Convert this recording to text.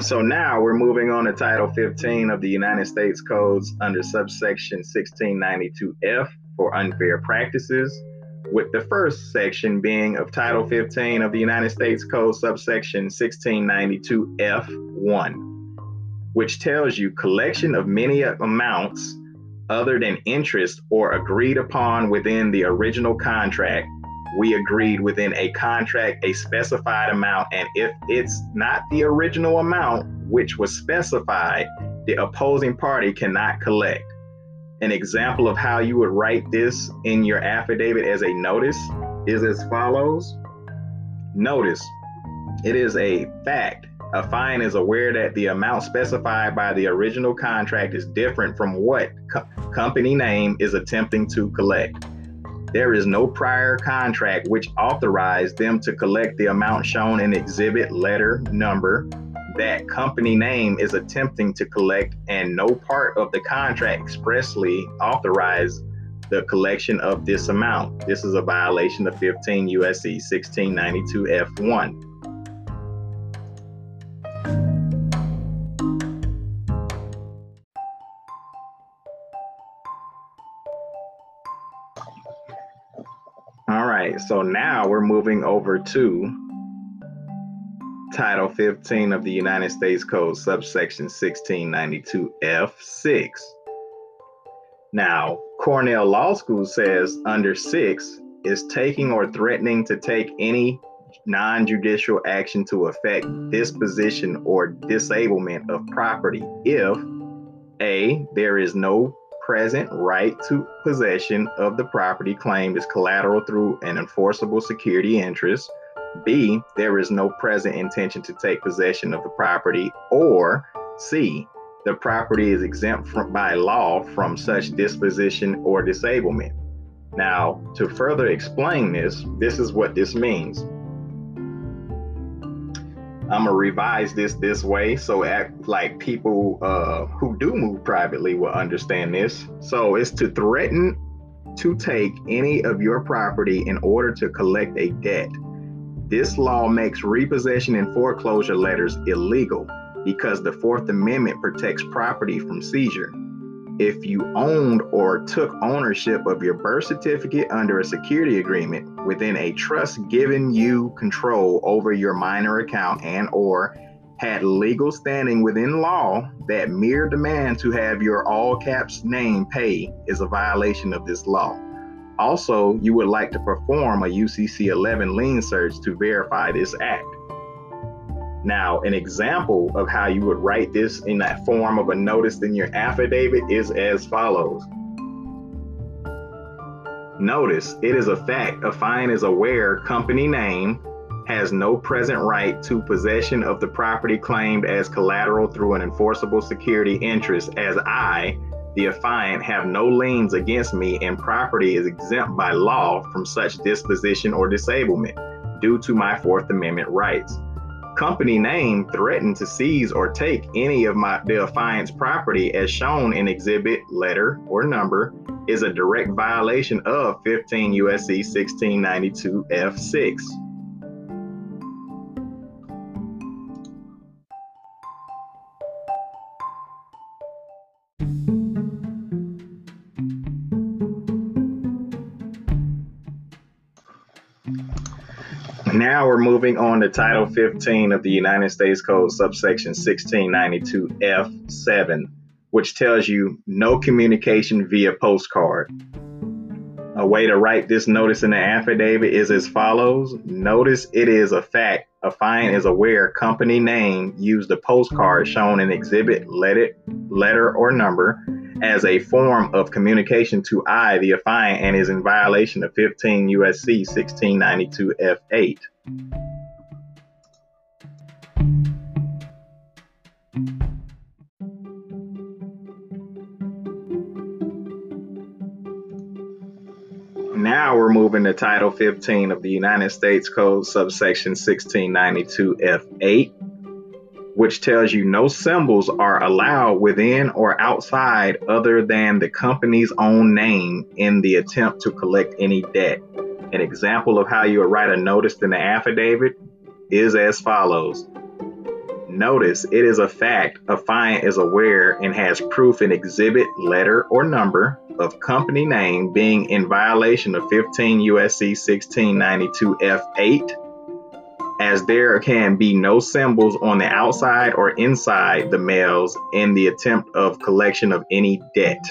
So now we're moving on to Title 15 of the United States Codes under subsection 1692F for unfair practices, with the first section being of Title 15 of the United States Code subsection 1692F1, which tells you collection of many amounts other than interest or agreed upon within the original contract we agreed within a contract a specified amount. And if it's not the original amount which was specified, the opposing party cannot collect. An example of how you would write this in your affidavit as a notice is as follows Notice, it is a fact. Affiant is aware that the amount specified by the original contract is different from what co- company name is attempting to collect. There is no prior contract which authorized them to collect the amount shown in exhibit letter number that company name is attempting to collect, and no part of the contract expressly authorized the collection of this amount. This is a violation of 15 USC 1692 F1. Right, so now we're moving over to Title 15 of the United States Code, subsection 1692F6. Now, Cornell Law School says under 6 is taking or threatening to take any non judicial action to affect disposition or disablement of property if A, there is no present right to possession of the property claimed is collateral through an enforceable security interest. B, there is no present intention to take possession of the property. Or C, the property is exempt from, by law from such disposition or disablement. Now, to further explain this, this is what this means. I'm gonna revise this this way so act like people uh, who do move privately will understand this. So it's to threaten to take any of your property in order to collect a debt. This law makes repossession and foreclosure letters illegal because the Fourth Amendment protects property from seizure if you owned or took ownership of your birth certificate under a security agreement within a trust giving you control over your minor account and or had legal standing within law that mere demand to have your all caps name pay is a violation of this law. Also, you would like to perform a UCC 11 lien search to verify this act. Now, an example of how you would write this in that form of a notice in your affidavit is as follows. Notice, it is a fact Affiant is aware company name has no present right to possession of the property claimed as collateral through an enforceable security interest as I, the affiant, have no liens against me and property is exempt by law from such disposition or disablement due to my Fourth Amendment rights company name threatened to seize or take any of my the affiant's property as shown in exhibit letter or number is a direct violation of 15 USC 1692 F6. Now we're moving on to Title 15 of the United States Code, subsection 1692F7, which tells you no communication via postcard. A way to write this notice in the affidavit is as follows. Notice it is a fact, affiant is aware company name. Used the postcard shown in exhibit letter, letter or number as a form of communication to I, the affiant, and is in violation of 15 USC 1692 F8. Now we're moving to Title 15 of the United States Code, subsection 1692 F8 which tells you no symbols are allowed within or outside other than the company's own name in the attempt to collect any debt. An example of how you would write a notice in the affidavit is as follows Notice it is a fact a affiant is aware and has proof in exhibit, letter, or number of company name being in violation of 15 USC 1692 F8, as there can be no symbols on the outside or inside the mails in the attempt of collection of any debt.